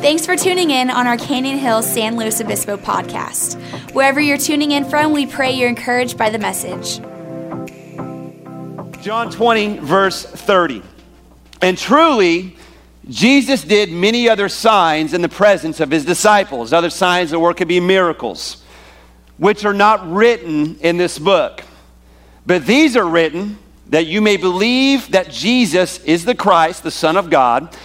Thanks for tuning in on our Canyon Hills San Luis Obispo podcast. Wherever you're tuning in from, we pray you're encouraged by the message. John 20, verse 30. And truly, Jesus did many other signs in the presence of his disciples. Other signs that were could be miracles, which are not written in this book. But these are written that you may believe that Jesus is the Christ, the Son of God,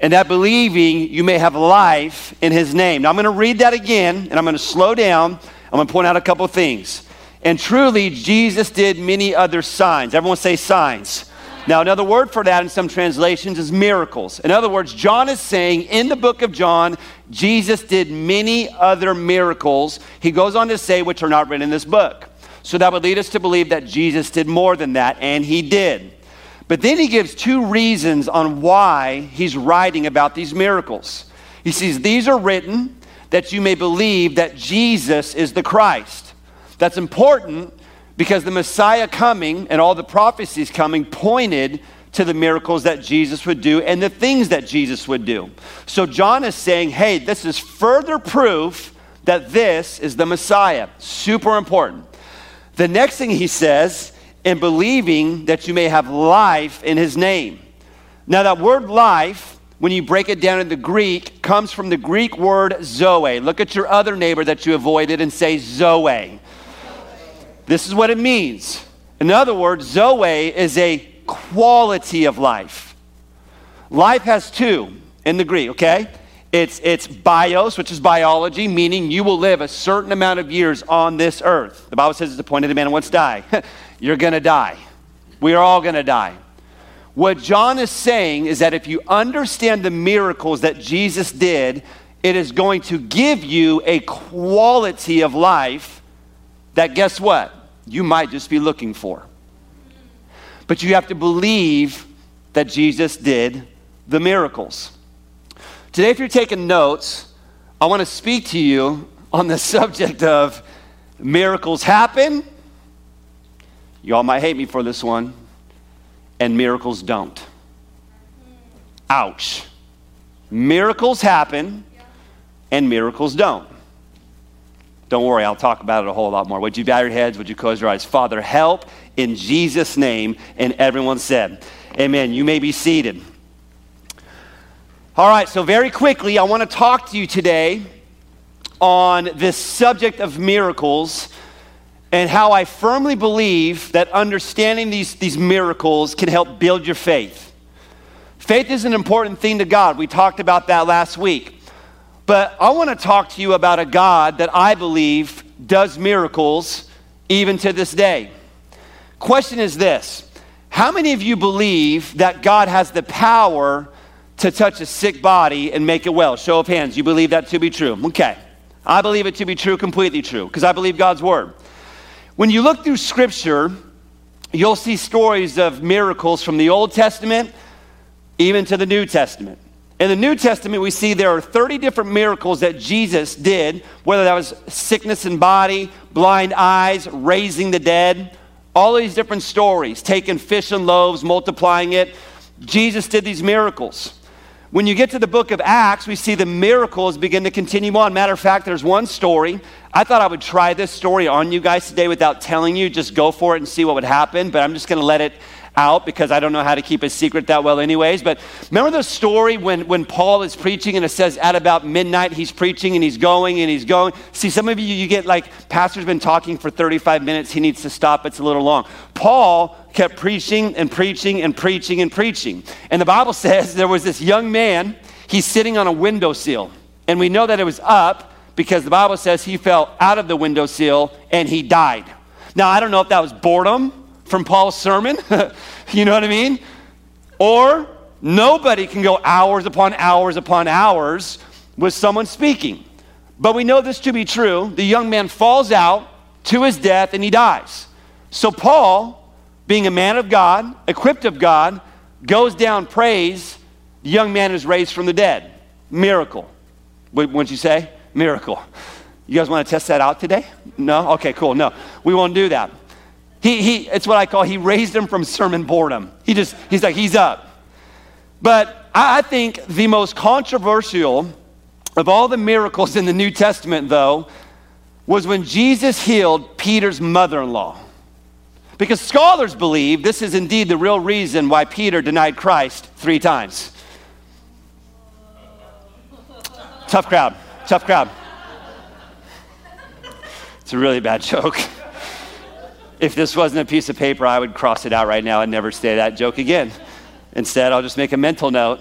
and that believing you may have life in his name. Now I'm going to read that again, and I'm going to slow down. I'm going to point out a couple things. And truly, Jesus did many other signs. Everyone say signs. Now, another word for that in some translations is miracles. In other words, John is saying in the book of John, Jesus did many other miracles. He goes on to say, which are not written in this book. So that would lead us to believe that Jesus did more than that, and he did. But then he gives two reasons on why he's writing about these miracles. He says, These are written that you may believe that Jesus is the Christ. That's important because the Messiah coming and all the prophecies coming pointed to the miracles that Jesus would do and the things that Jesus would do. So John is saying, hey, this is further proof that this is the Messiah. Super important. The next thing he says, in believing that you may have life in his name. Now, that word life, when you break it down in the Greek, comes from the Greek word zoe. Look at your other neighbor that you avoided and say zoe. This is what it means. In other words, Zoe is a quality of life. Life has two in the Greek, okay? It's, it's bios, which is biology, meaning you will live a certain amount of years on this earth. The Bible says it's appointed a man once die. You're going to die. We are all going to die. What John is saying is that if you understand the miracles that Jesus did, it is going to give you a quality of life that, guess what? you might just be looking for. But you have to believe that Jesus did the miracles. Today, if you're taking notes, I want to speak to you on the subject of miracles happen. You all might hate me for this one, and miracles don't. Ouch. Miracles happen, and miracles don't. Don't worry, I'll talk about it a whole lot more. Would you bow your heads? Would you close your eyes? Father, help in Jesus' name. And everyone said, Amen. You may be seated. All right, so very quickly, I want to talk to you today on this subject of miracles and how I firmly believe that understanding these, these miracles can help build your faith. Faith is an important thing to God. We talked about that last week. But I want to talk to you about a God that I believe does miracles even to this day. Question is this How many of you believe that God has the power to touch a sick body and make it well? Show of hands. You believe that to be true? Okay. I believe it to be true, completely true, because I believe God's word. When you look through scripture, you'll see stories of miracles from the Old Testament even to the New Testament. In the New Testament, we see there are 30 different miracles that Jesus did, whether that was sickness in body, blind eyes, raising the dead, all these different stories, taking fish and loaves, multiplying it. Jesus did these miracles. When you get to the book of Acts, we see the miracles begin to continue on. Matter of fact, there's one story. I thought I would try this story on you guys today without telling you. Just go for it and see what would happen, but I'm just going to let it out because I don't know how to keep a secret that well, anyways. But remember the story when, when Paul is preaching and it says at about midnight he's preaching and he's going and he's going. See, some of you, you get like, Pastor's been talking for 35 minutes, he needs to stop, it's a little long. Paul kept preaching and preaching and preaching and preaching. And the Bible says there was this young man, he's sitting on a windowsill. And we know that it was up because the Bible says he fell out of the windowsill and he died. Now, I don't know if that was boredom from Paul's sermon. you know what I mean? Or nobody can go hours upon hours upon hours with someone speaking. But we know this to be true. The young man falls out to his death and he dies. So Paul, being a man of God, equipped of God, goes down, prays. The young man is raised from the dead. Miracle. Wouldn't you say? Miracle. You guys want to test that out today? No? Okay, cool. No, we won't do that. He, he, it's what I call he raised him from sermon boredom. He just, he's like, he's up. But I think the most controversial of all the miracles in the New Testament, though, was when Jesus healed Peter's mother in law. Because scholars believe this is indeed the real reason why Peter denied Christ three times. Tough crowd, tough crowd. It's a really bad joke. If this wasn't a piece of paper, I would cross it out right now and never say that joke again. Instead, I'll just make a mental note.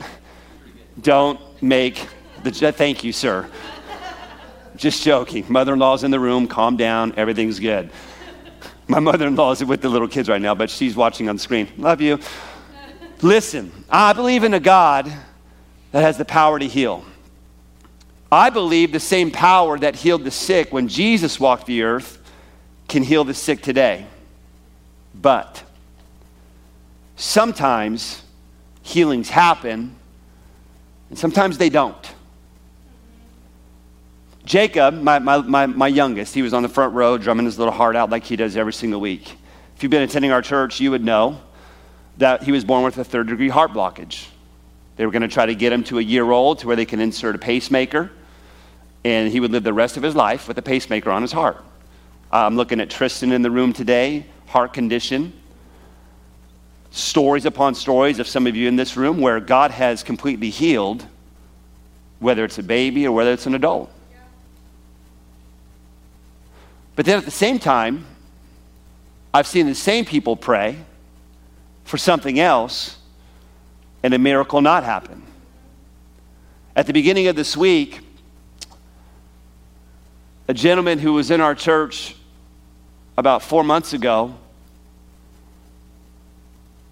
Don't make the, thank you, sir. Just joking. Mother in law's in the room, calm down, everything's good. My mother in law is with the little kids right now, but she's watching on the screen. Love you. Listen, I believe in a God that has the power to heal. I believe the same power that healed the sick when Jesus walked the earth can heal the sick today. But sometimes healings happen, and sometimes they don't. Jacob, my, my, my, my, youngest, he was on the front row drumming his little heart out like he does every single week. If you've been attending our church, you would know that he was born with a third degree heart blockage. They were going to try to get him to a year old to where they can insert a pacemaker, and he would live the rest of his life with a pacemaker on his heart. I'm looking at Tristan in the room today, heart condition. Stories upon stories of some of you in this room where God has completely healed, whether it's a baby or whether it's an adult. But then at the same time, I've seen the same people pray for something else and a miracle not happen. At the beginning of this week, a gentleman who was in our church about four months ago,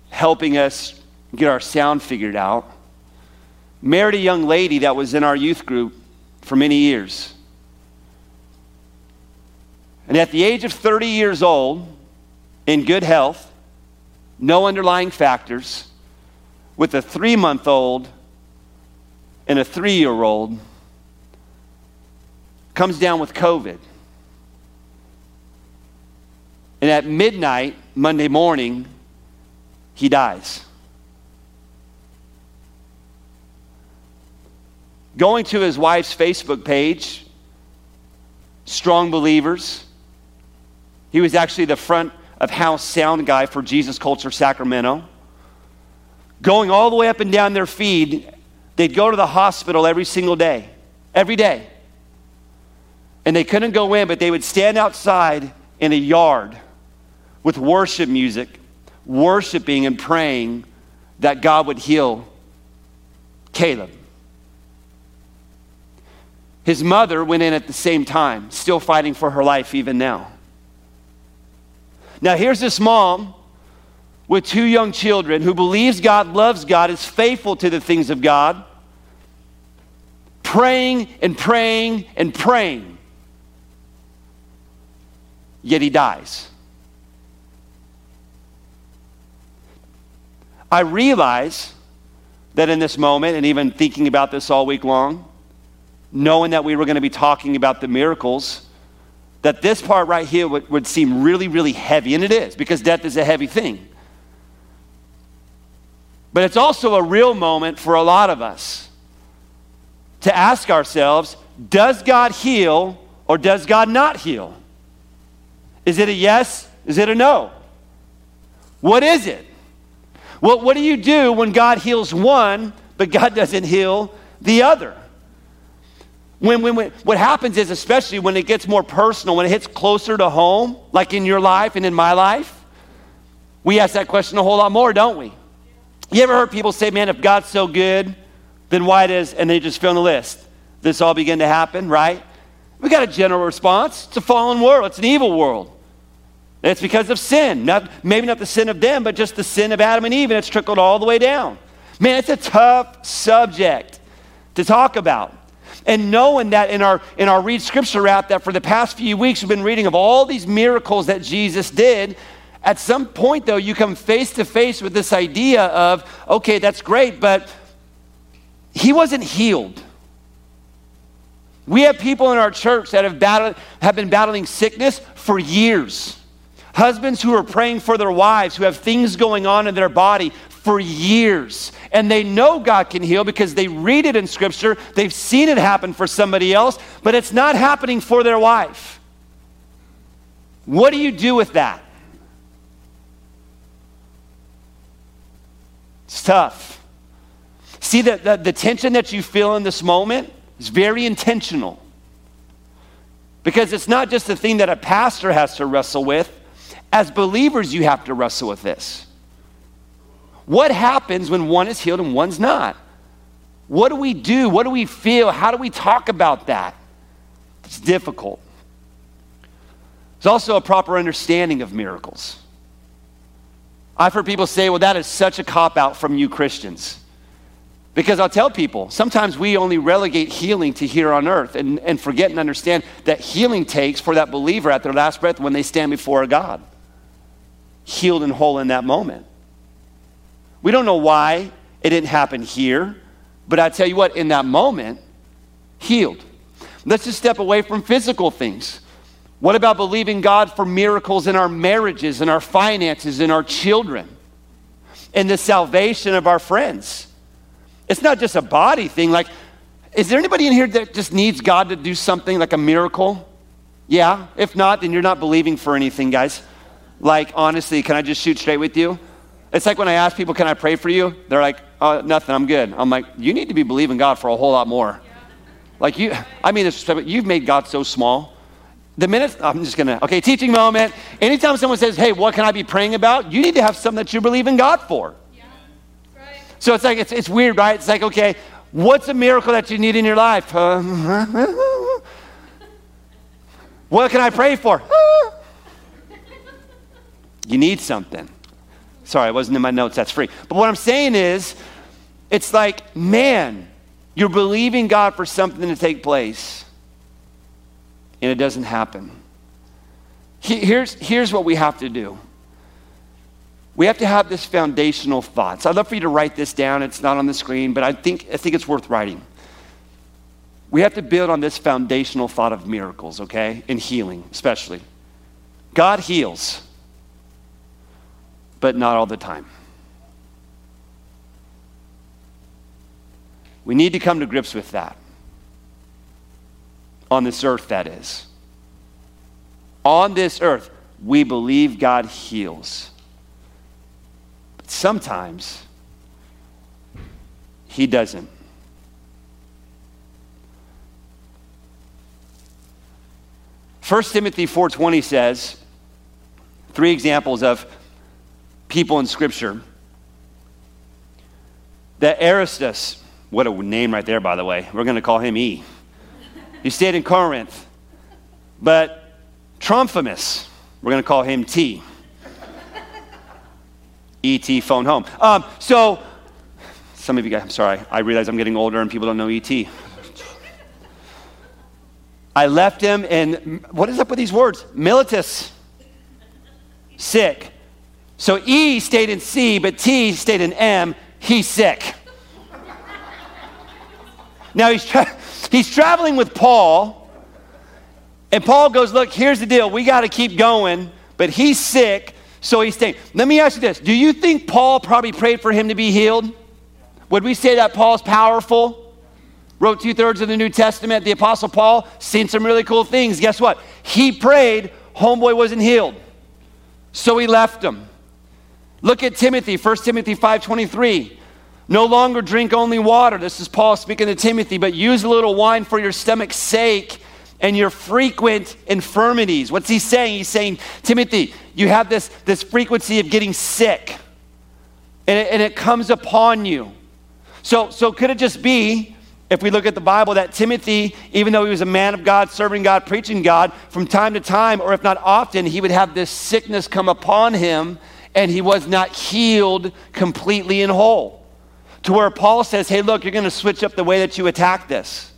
helping us get our sound figured out, married a young lady that was in our youth group for many years. And at the age of 30 years old, in good health, no underlying factors, with a three month old and a three year old, comes down with COVID. And at midnight, Monday morning, he dies. Going to his wife's Facebook page, Strong Believers, he was actually the front of house sound guy for Jesus Culture Sacramento. Going all the way up and down their feed, they'd go to the hospital every single day, every day. And they couldn't go in, but they would stand outside in a yard with worship music, worshiping and praying that God would heal Caleb. His mother went in at the same time, still fighting for her life even now. Now, here's this mom with two young children who believes God, loves God, is faithful to the things of God, praying and praying and praying. Yet he dies. I realize that in this moment, and even thinking about this all week long, knowing that we were going to be talking about the miracles, that this part right here would, would seem really, really heavy, and it is, because death is a heavy thing. But it's also a real moment for a lot of us to ask ourselves does God heal or does God not heal? Is it a yes? Is it a no? What is it? What, what do you do when God heals one, but God doesn't heal the other? When, when, when, what happens is, especially when it gets more personal, when it hits closer to home, like in your life and in my life, we ask that question a whole lot more, don't we? You ever heard people say, man, if God's so good, then why does, and they just fill in the list, this all begin to happen, right? We got a general response. It's a fallen world, it's an evil world. It's because of sin. Not, maybe not the sin of them, but just the sin of Adam and Eve, and it's trickled all the way down. Man, it's a tough subject to talk about. And knowing that in our, in our Read Scripture app, that for the past few weeks we've been reading of all these miracles that Jesus did, at some point, though, you come face to face with this idea of, okay, that's great, but he wasn't healed. We have people in our church that have, battled, have been battling sickness for years. Husbands who are praying for their wives, who have things going on in their body for years. And they know God can heal because they read it in Scripture, they've seen it happen for somebody else, but it's not happening for their wife. What do you do with that? It's tough. See, the, the, the tension that you feel in this moment is very intentional. Because it's not just a thing that a pastor has to wrestle with. As believers, you have to wrestle with this. What happens when one is healed and one's not? What do we do? What do we feel? How do we talk about that? It's difficult. There's also a proper understanding of miracles. I've heard people say, well, that is such a cop out from you Christians. Because I'll tell people, sometimes we only relegate healing to here on earth and, and forget and understand that healing takes for that believer at their last breath when they stand before a God. Healed and whole in that moment. We don't know why it didn't happen here, but I tell you what, in that moment, healed. Let's just step away from physical things. What about believing God for miracles in our marriages, in our finances, in our children, in the salvation of our friends? It's not just a body thing. Like, is there anybody in here that just needs God to do something like a miracle? Yeah. If not, then you're not believing for anything, guys. Like, honestly, can I just shoot straight with you? It's like when I ask people, Can I pray for you? They're like, oh, Nothing, I'm good. I'm like, You need to be believing God for a whole lot more. Like, you, I mean, you've made God so small. The minute, I'm just gonna, okay, teaching moment. Anytime someone says, Hey, what can I be praying about? You need to have something that you believe in God for. Yeah. Right. So it's like, it's, it's weird, right? It's like, okay, what's a miracle that you need in your life? Uh, what can I pray for? you need something. Sorry, I wasn't in my notes. That's free. But what I'm saying is, it's like, man, you're believing God for something to take place, and it doesn't happen. Here's, here's what we have to do we have to have this foundational thought. So I'd love for you to write this down. It's not on the screen, but I think, I think it's worth writing. We have to build on this foundational thought of miracles, okay? In healing, especially. God heals but not all the time. We need to come to grips with that. On this earth, that is. On this earth, we believe God heals. But sometimes, He doesn't. First Timothy 4:20 says three examples of people in Scripture. That Erastus, what a name right there, by the way. We're going to call him E. He stayed in Corinth. But Trophimus, we're going to call him T. ET phone home. Um, so, some of you guys, I'm sorry, I realize I'm getting older and people don't know ET. I left him in, what is up with these words? Miletus. sick. So E stayed in C, but T stayed in M. He's sick. now he's, tra- he's traveling with Paul, and Paul goes, Look, here's the deal. We got to keep going, but he's sick, so he's staying. Let me ask you this Do you think Paul probably prayed for him to be healed? Would we say that Paul's powerful? Wrote two thirds of the New Testament. The Apostle Paul seen some really cool things. Guess what? He prayed, homeboy wasn't healed. So he left him. Look at Timothy, 1 Timothy 5:23. No longer drink only water. This is Paul speaking to Timothy, but use a little wine for your stomach's sake and your frequent infirmities. What's he saying? He's saying, Timothy, you have this, this frequency of getting sick, and it, and it comes upon you. So, so could it just be, if we look at the Bible, that Timothy, even though he was a man of God, serving God, preaching God, from time to time, or if not often, he would have this sickness come upon him and he was not healed completely and whole. To where Paul says, hey, look, you're going to switch up the way that you attack this.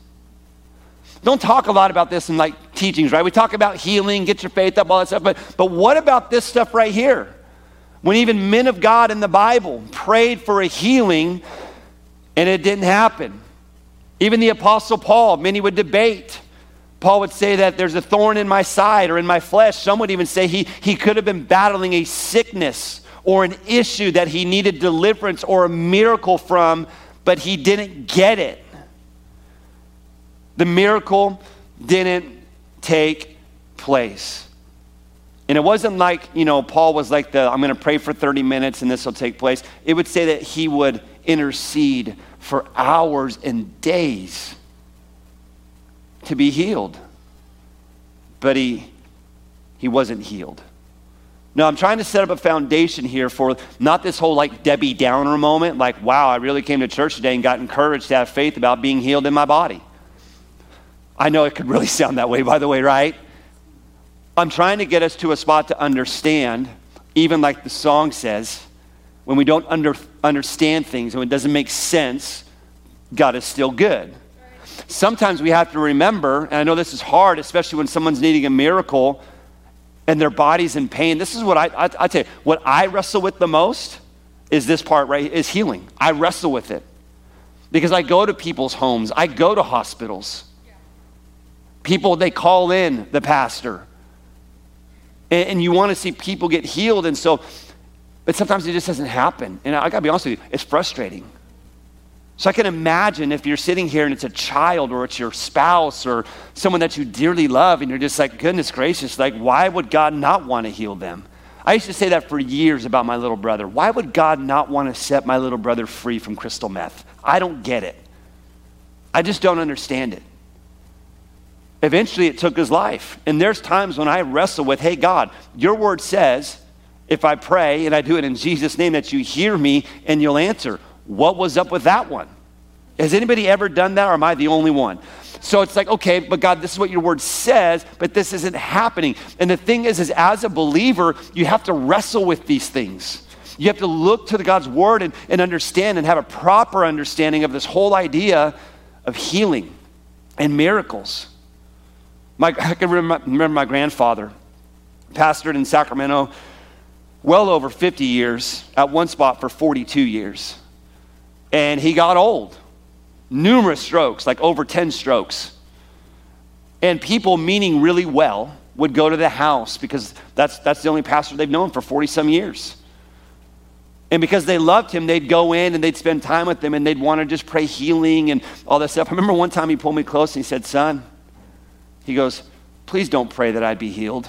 Don't talk a lot about this in like teachings, right? We talk about healing, get your faith up, all that stuff, but, but what about this stuff right here? When even men of God in the Bible prayed for a healing and it didn't happen. Even the Apostle Paul, many would debate. Paul would say that there's a thorn in my side or in my flesh. Some would even say he, he could have been battling a sickness or an issue that he needed deliverance or a miracle from, but he didn't get it. The miracle didn't take place. And it wasn't like, you know, Paul was like the, I'm going to pray for 30 minutes and this will take place. It would say that he would intercede for hours and days to be healed. But he, he wasn't healed. No, I'm trying to set up a foundation here for not this whole like Debbie Downer moment, like, wow, I really came to church today and got encouraged to have faith about being healed in my body. I know it could really sound that way, by the way, right? I'm trying to get us to a spot to understand, even like the song says, when we don't under, understand things and it doesn't make sense, God is still good. Sometimes we have to remember, and I know this is hard, especially when someone's needing a miracle and their body's in pain. This is what I, I, I tell you, what I wrestle with the most is this part right, is healing. I wrestle with it because I go to people's homes, I go to hospitals. People, they call in the pastor and, and you want to see people get healed. And so, but sometimes it just doesn't happen. And I got to be honest with you, it's frustrating. So I can imagine if you're sitting here and it's a child or it's your spouse or someone that you dearly love and you're just like, goodness gracious, like, why would God not want to heal them? I used to say that for years about my little brother. Why would God not want to set my little brother free from crystal meth? I don't get it. I just don't understand it. Eventually, it took his life. And there's times when I wrestle with, hey, God, your word says, if I pray and I do it in Jesus' name, that you hear me and you'll answer. What was up with that one? Has anybody ever done that, or am I the only one? So it's like, okay, but God, this is what your word says, but this isn't happening. And the thing is, is as a believer, you have to wrestle with these things. You have to look to the God's word and, and understand and have a proper understanding of this whole idea of healing and miracles. My, I can remember, remember my grandfather, pastored in Sacramento well over 50 years, at one spot for 42 years. And he got old, numerous strokes, like over 10 strokes. And people meaning really well would go to the house because that's, that's the only pastor they've known for 40 some years. And because they loved him, they'd go in and they'd spend time with him and they'd want to just pray healing and all that stuff. I remember one time he pulled me close and he said, Son, he goes, Please don't pray that I'd be healed.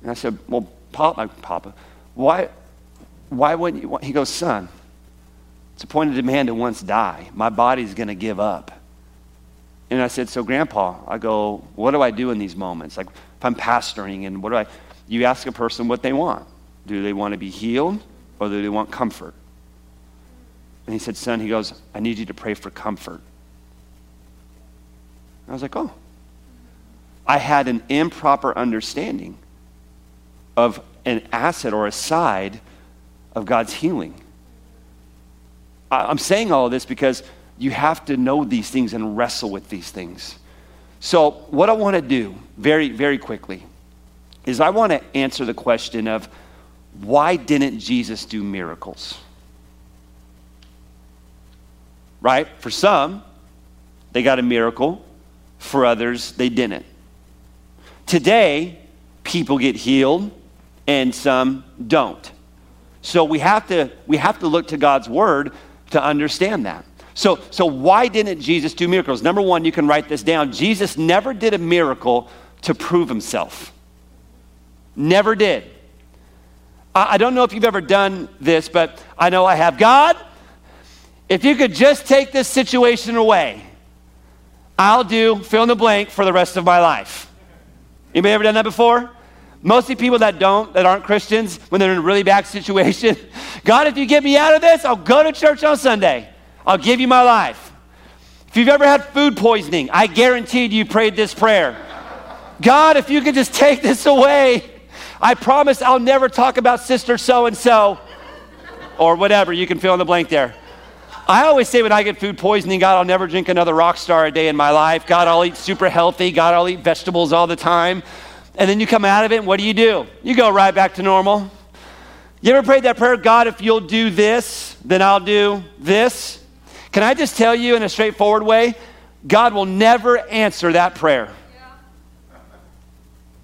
And I said, Well, Papa, uh, Papa why, why wouldn't you? He goes, Son, it's appointed to man to once die. My body's going to give up. And I said, So, Grandpa, I go, What do I do in these moments? Like, if I'm pastoring, and what do I, you ask a person what they want. Do they want to be healed or do they want comfort? And he said, Son, he goes, I need you to pray for comfort. I was like, oh. I had an improper understanding of an asset or a side of God's healing. I'm saying all of this because you have to know these things and wrestle with these things. So, what I want to do very, very quickly is I want to answer the question of why didn't Jesus do miracles? Right? For some, they got a miracle for others, they didn't. Today, people get healed and some don't. So we have to, we have to look to God's word to understand that. So, so why didn't Jesus do miracles? Number one, you can write this down. Jesus never did a miracle to prove himself. Never did. I, I don't know if you've ever done this, but I know I have. God, if you could just take this situation away, I'll do fill in the blank for the rest of my life. Anybody ever done that before? Mostly people that don't, that aren't Christians, when they're in a really bad situation. God, if you get me out of this, I'll go to church on Sunday. I'll give you my life. If you've ever had food poisoning, I guaranteed you prayed this prayer. God, if you could just take this away, I promise I'll never talk about sister so and so or whatever. You can fill in the blank there. I always say when I get food poisoning, God, I'll never drink another rock star a day in my life. God, I'll eat super healthy. God, I'll eat vegetables all the time. And then you come out of it, and what do you do? You go right back to normal. You ever prayed that prayer, God, if you'll do this, then I'll do this? Can I just tell you in a straightforward way? God will never answer that prayer.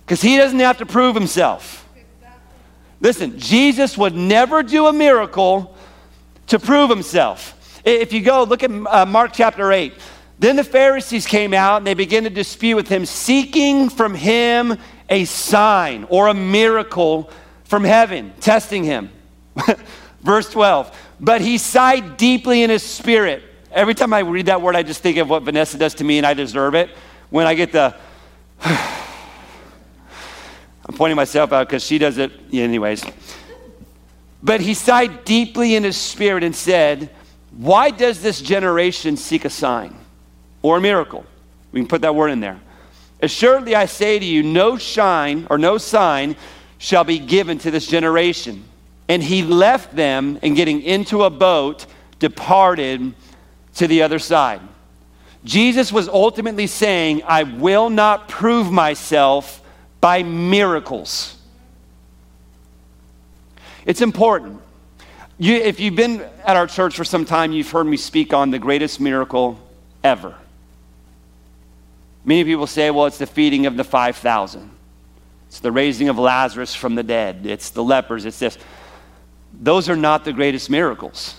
Because He doesn't have to prove Himself. Listen, Jesus would never do a miracle to prove himself. If you go, look at uh, Mark chapter 8. Then the Pharisees came out and they began to dispute with him, seeking from him a sign or a miracle from heaven, testing him. Verse 12. But he sighed deeply in his spirit. Every time I read that word, I just think of what Vanessa does to me and I deserve it. When I get the, I'm pointing myself out because she does it, anyways. But he sighed deeply in his spirit and said, Why does this generation seek a sign or a miracle? We can put that word in there. Assuredly, I say to you, no shine or no sign shall be given to this generation. And he left them and getting into a boat, departed to the other side. Jesus was ultimately saying, I will not prove myself by miracles. It's important. You, if you've been at our church for some time, you've heard me speak on the greatest miracle ever. Many people say, well, it's the feeding of the 5,000. It's the raising of Lazarus from the dead. It's the lepers. It's this. Those are not the greatest miracles.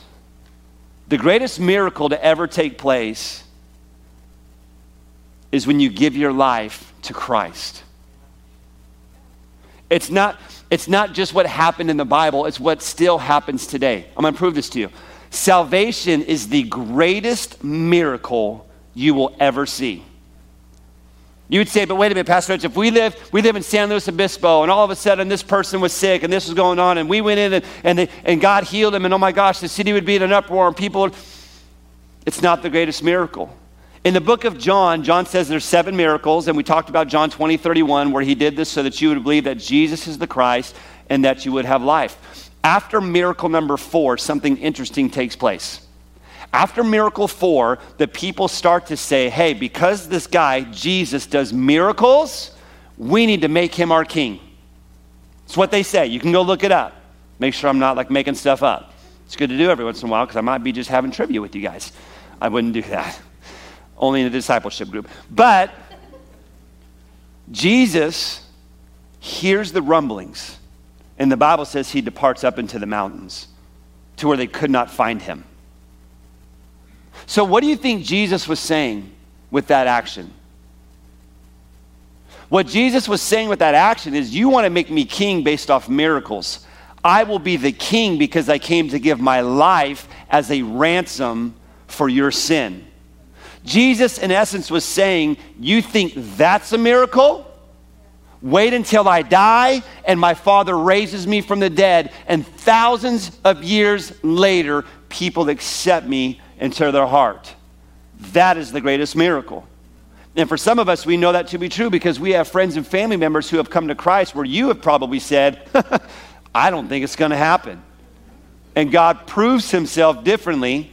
The greatest miracle to ever take place is when you give your life to Christ. It's not, it's not just what happened in the Bible, it's what still happens today. I'm going to prove this to you. Salvation is the greatest miracle you will ever see. You would say, but wait a minute, Pastor Rich, if we live, we live in San Luis Obispo, and all of a sudden this person was sick, and this was going on, and we went in, and, and, they, and God healed him, and oh my gosh, the city would be in an uproar, and people would, it's not the greatest miracle. In the book of John, John says there's seven miracles, and we talked about John 20, 31, where he did this so that you would believe that Jesus is the Christ and that you would have life. After miracle number four, something interesting takes place. After miracle four, the people start to say, hey, because this guy, Jesus, does miracles, we need to make him our king. It's what they say. You can go look it up. Make sure I'm not like making stuff up. It's good to do every once in a while because I might be just having trivia with you guys. I wouldn't do that. Only in a discipleship group. But Jesus hears the rumblings, and the Bible says he departs up into the mountains to where they could not find him. So, what do you think Jesus was saying with that action? What Jesus was saying with that action is, You want to make me king based off miracles. I will be the king because I came to give my life as a ransom for your sin. Jesus, in essence, was saying, You think that's a miracle? Wait until I die and my Father raises me from the dead, and thousands of years later, people accept me into their heart. That is the greatest miracle. And for some of us, we know that to be true because we have friends and family members who have come to Christ where you have probably said, I don't think it's going to happen. And God proves himself differently,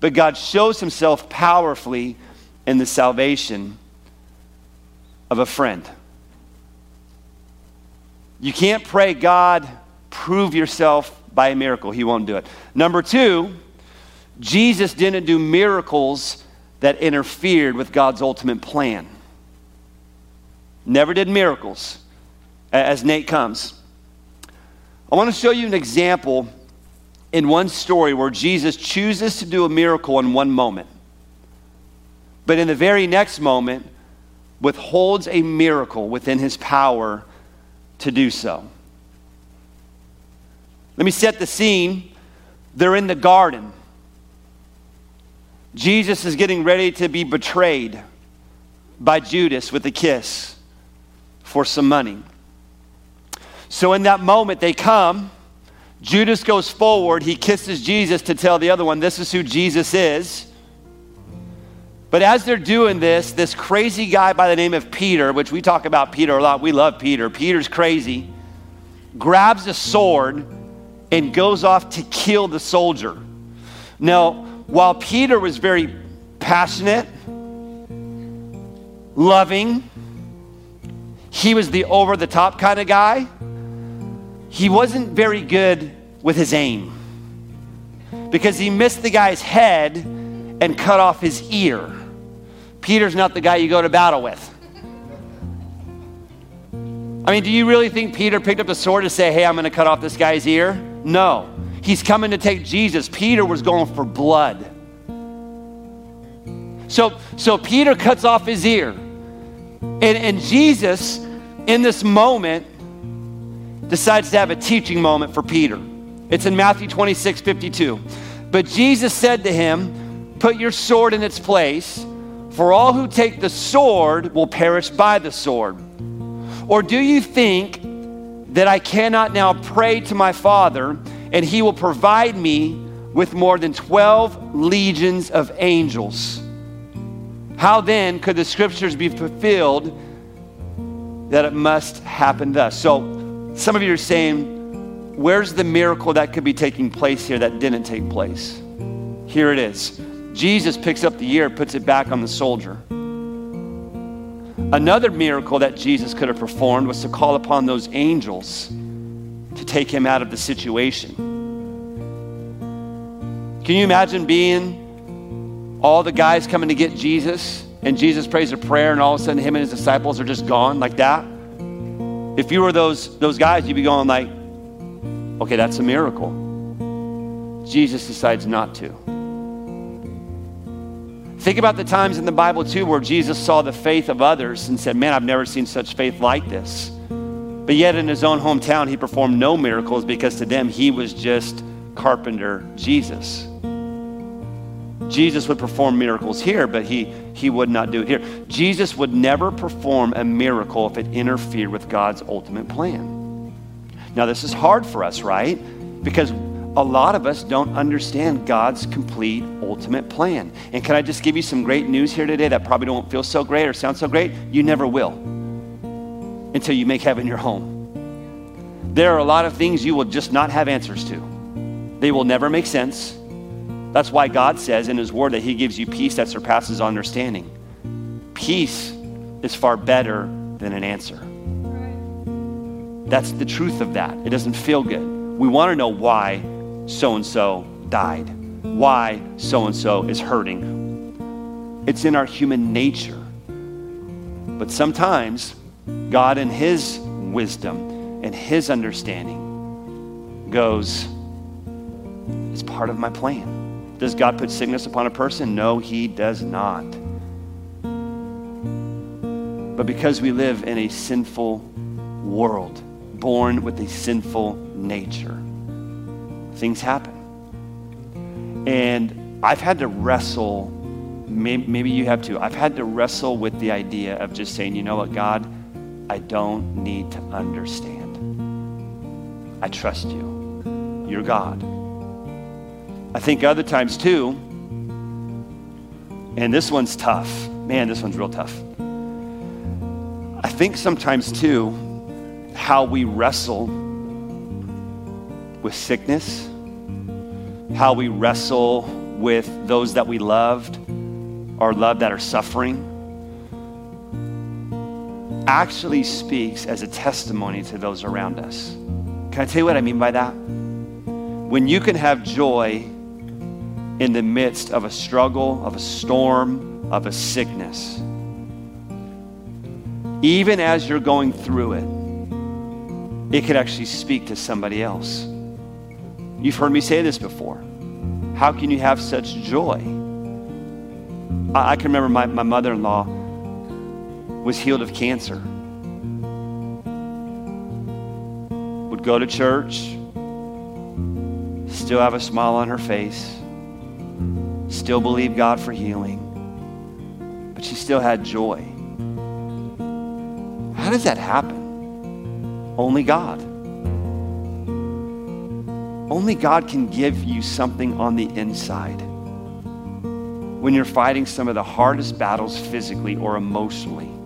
but God shows himself powerfully in the salvation of a friend. You can't pray, God, prove yourself by a miracle. He won't do it. Number two, Jesus didn't do miracles that interfered with God's ultimate plan. Never did miracles, as Nate comes. I want to show you an example in one story where Jesus chooses to do a miracle in one moment, but in the very next moment, withholds a miracle within his power to do so. Let me set the scene. They're in the garden. Jesus is getting ready to be betrayed by Judas with a kiss for some money. So, in that moment, they come. Judas goes forward. He kisses Jesus to tell the other one, This is who Jesus is. But as they're doing this, this crazy guy by the name of Peter, which we talk about Peter a lot, we love Peter. Peter's crazy, grabs a sword and goes off to kill the soldier. Now, while Peter was very passionate, loving, he was the over the top kind of guy, he wasn't very good with his aim because he missed the guy's head and cut off his ear. Peter's not the guy you go to battle with. I mean, do you really think Peter picked up the sword to say, hey, I'm going to cut off this guy's ear? No. He's coming to take Jesus. Peter was going for blood. So, so Peter cuts off his ear. And, and Jesus, in this moment, decides to have a teaching moment for Peter. It's in Matthew 26 52. But Jesus said to him, Put your sword in its place, for all who take the sword will perish by the sword. Or do you think that I cannot now pray to my Father, and he will provide me with more than 12 legions of angels? How then could the scriptures be fulfilled that it must happen thus? So, some of you are saying, Where's the miracle that could be taking place here that didn't take place? Here it is. Jesus picks up the ear, puts it back on the soldier. Another miracle that Jesus could have performed was to call upon those angels to take him out of the situation. Can you imagine being all the guys coming to get Jesus and Jesus prays a prayer and all of a sudden him and his disciples are just gone like that? If you were those, those guys, you'd be going like, Okay, that's a miracle. Jesus decides not to. Think about the times in the Bible, too, where Jesus saw the faith of others and said, Man, I've never seen such faith like this. But yet, in his own hometown, he performed no miracles because to them, he was just carpenter Jesus. Jesus would perform miracles here, but he, he would not do it here. Jesus would never perform a miracle if it interfered with God's ultimate plan. Now, this is hard for us, right? Because a lot of us don't understand God's complete ultimate plan. And can I just give you some great news here today that probably don't feel so great or sound so great? You never will until you make heaven your home. There are a lot of things you will just not have answers to, they will never make sense. That's why God says in His Word that He gives you peace that surpasses understanding. Peace is far better than an answer. That's the truth of that. It doesn't feel good. We want to know why so and so died, why so and so is hurting. It's in our human nature. But sometimes God, in His wisdom and His understanding, goes, It's part of my plan. Does God put sickness upon a person? No, He does not. But because we live in a sinful world, born with a sinful nature. Things happen. And I've had to wrestle, maybe, you have too. I've had to wrestle with the idea of just saying, you know what, God, I don't need to understand. I trust you. You're God. I think other times too, and this one's tough. Man, this one's real tough. I think sometimes too, how we wrestle with sickness, how we wrestle with those that we loved or love that are suffering, actually speaks as a testimony to those around us. Can I tell you what I mean by that? When you can have joy in the midst of a struggle, of a storm, of a sickness, even as you're going through it, it could actually speak to somebody else. You've heard me say this before. How can you have such joy? I, I can remember my, my mother in law was healed of cancer. Would go to church, still have a smile on her face, still believe God for healing, but she still had joy. How does that happen? Only God. Only God can give you something on the inside when you're fighting some of the hardest battles physically or emotionally.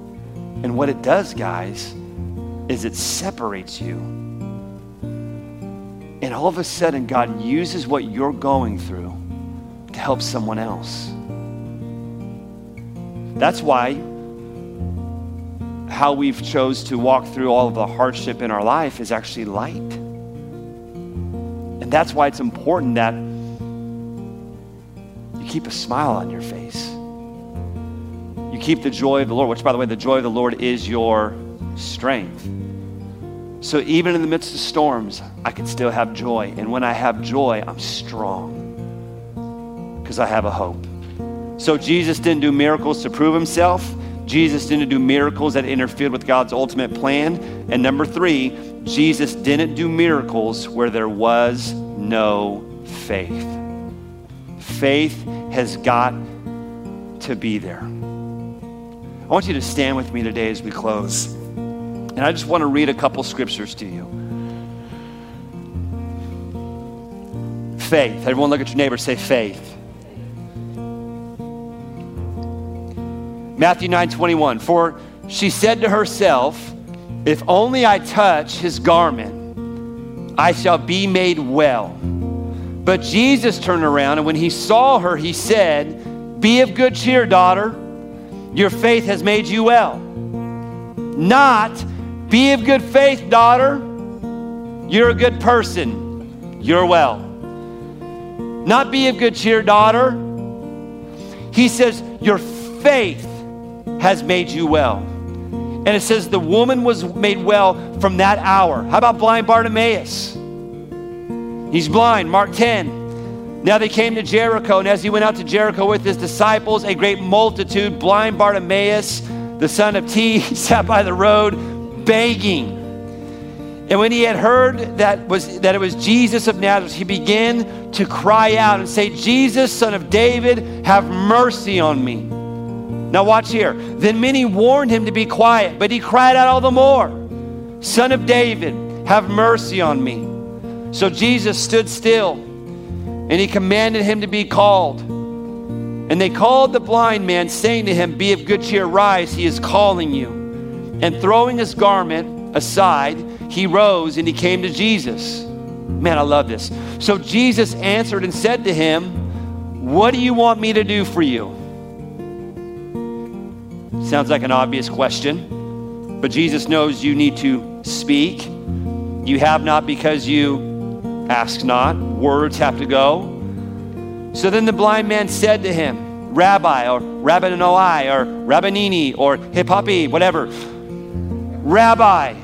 And what it does, guys, is it separates you. And all of a sudden, God uses what you're going through to help someone else. That's why how we've chose to walk through all of the hardship in our life is actually light. And that's why it's important that you keep a smile on your face. Keep the joy of the Lord, which, by the way, the joy of the Lord is your strength. So even in the midst of storms, I can still have joy. And when I have joy, I'm strong because I have a hope. So Jesus didn't do miracles to prove himself. Jesus didn't do miracles that interfered with God's ultimate plan. And number three, Jesus didn't do miracles where there was no faith. Faith has got to be there. I want you to stand with me today as we close. And I just want to read a couple scriptures to you. Faith. Everyone look at your neighbor, say faith. Matthew 9 21. For she said to herself, If only I touch his garment, I shall be made well. But Jesus turned around, and when he saw her, he said, Be of good cheer, daughter. Your faith has made you well. Not be of good faith, daughter. You're a good person. You're well. Not be of good cheer, daughter. He says, Your faith has made you well. And it says the woman was made well from that hour. How about blind Bartimaeus? He's blind, Mark 10. Now they came to Jericho, and as he went out to Jericho with his disciples, a great multitude, blind Bartimaeus, the son of T, sat by the road begging. And when he had heard that, was, that it was Jesus of Nazareth, he began to cry out and say, Jesus, son of David, have mercy on me. Now, watch here. Then many warned him to be quiet, but he cried out all the more, Son of David, have mercy on me. So Jesus stood still and he commanded him to be called. And they called the blind man, saying to him, Be of good cheer, rise, he is calling you. And throwing his garment aside, he rose and he came to Jesus. Man, I love this. So Jesus answered and said to him, What do you want me to do for you? Sounds like an obvious question, but Jesus knows you need to speak. You have not because you ask not. Words have to go. So then the blind man said to him, Rabbi, or Rabbinoi, or Rabbinini, or Hippapi, whatever. Rabbi.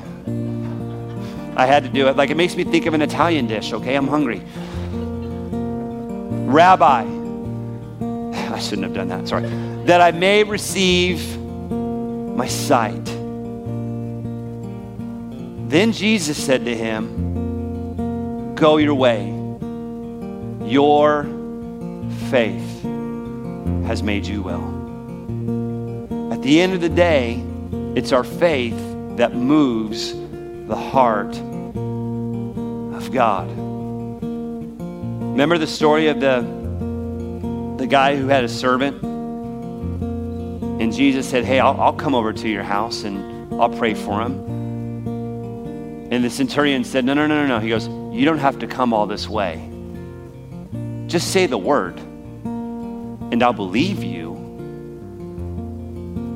I had to do it. Like it makes me think of an Italian dish, okay? I'm hungry. Rabbi. I shouldn't have done that, sorry. That I may receive my sight. Then Jesus said to him, Go your way. Your faith has made you well. At the end of the day, it's our faith that moves the heart of God. Remember the story of the, the guy who had a servant? And Jesus said, Hey, I'll, I'll come over to your house and I'll pray for him. And the centurion said, No, no, no, no, no. He goes, You don't have to come all this way. Just say the word, and I'll believe you.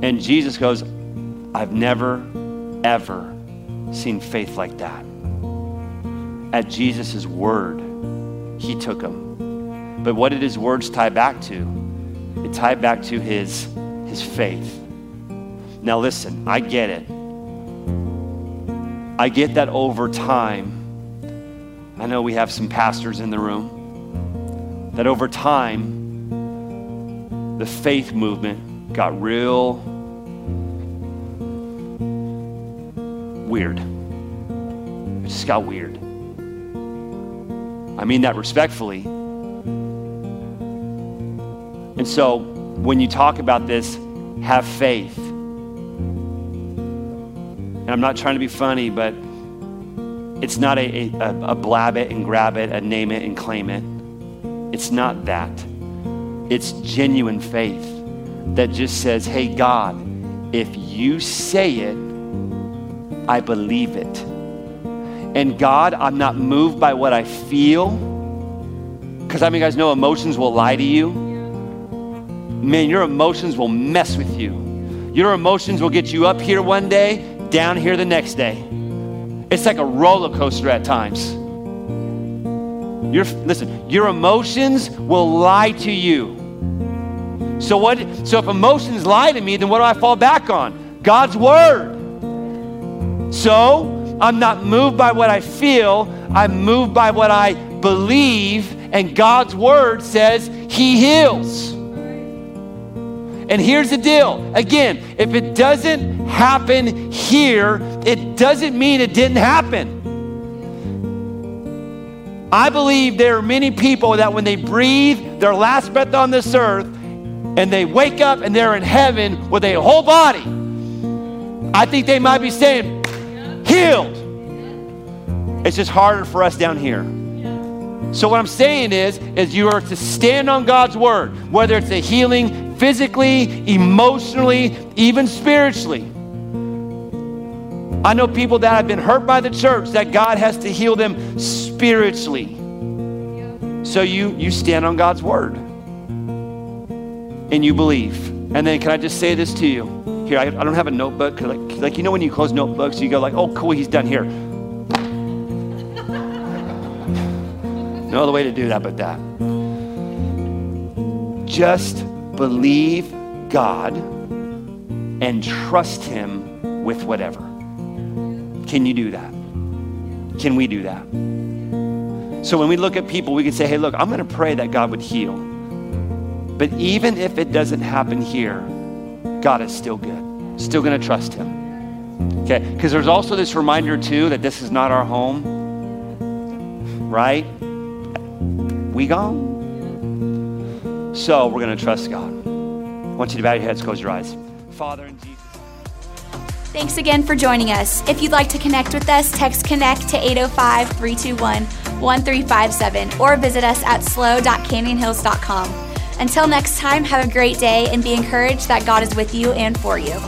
And Jesus goes, I've never, ever seen faith like that. At Jesus' word, he took him. But what did his words tie back to? It tied back to his his faith. Now, listen, I get it. I get that over time. I know we have some pastors in the room. That over time, the faith movement got real weird. It just got weird. I mean that respectfully. And so, when you talk about this, have faith. And I'm not trying to be funny, but it's not a, a, a blab it and grab it, a name it and claim it. It's not that. It's genuine faith that just says, hey, God, if you say it, I believe it. And God, I'm not moved by what I feel. Because I mean, guys know emotions will lie to you man, your emotions will mess with you. Your emotions will get you up here one day, down here the next day. It's like a roller coaster at times. Your, listen, your emotions will lie to you. So what so if emotions lie to me, then what do I fall back on? God's word. So I'm not moved by what I feel, I'm moved by what I believe, and God's word says He heals. And here's the deal again, if it doesn't happen here, it doesn't mean it didn't happen. I believe there are many people that when they breathe their last breath on this earth and they wake up and they're in heaven with a whole body, I think they might be saying, healed. It's just harder for us down here. So what I'm saying is, is you are to stand on God's word, whether it's a healing physically, emotionally, even spiritually. I know people that have been hurt by the church that God has to heal them spiritually. So you you stand on God's word and you believe. And then can I just say this to you? Here, I, I don't have a notebook. Like, like you know when you close notebooks, you go like, oh cool, he's done here. no other way to do that but that. Just believe God and trust him with whatever. Can you do that? Can we do that? So when we look at people, we can say, hey, look, I'm going to pray that God would heal. But even if it doesn't happen here, God is still good. Still going to trust Him. Okay? Because there's also this reminder, too, that this is not our home, right? We gone. So we're going to trust God. I want you to bow your heads, close your eyes. Father, in Jesus. Thanks again for joining us. If you'd like to connect with us, text connect to 805 321 1357 or visit us at slow.canyonhills.com. Until next time, have a great day and be encouraged that God is with you and for you.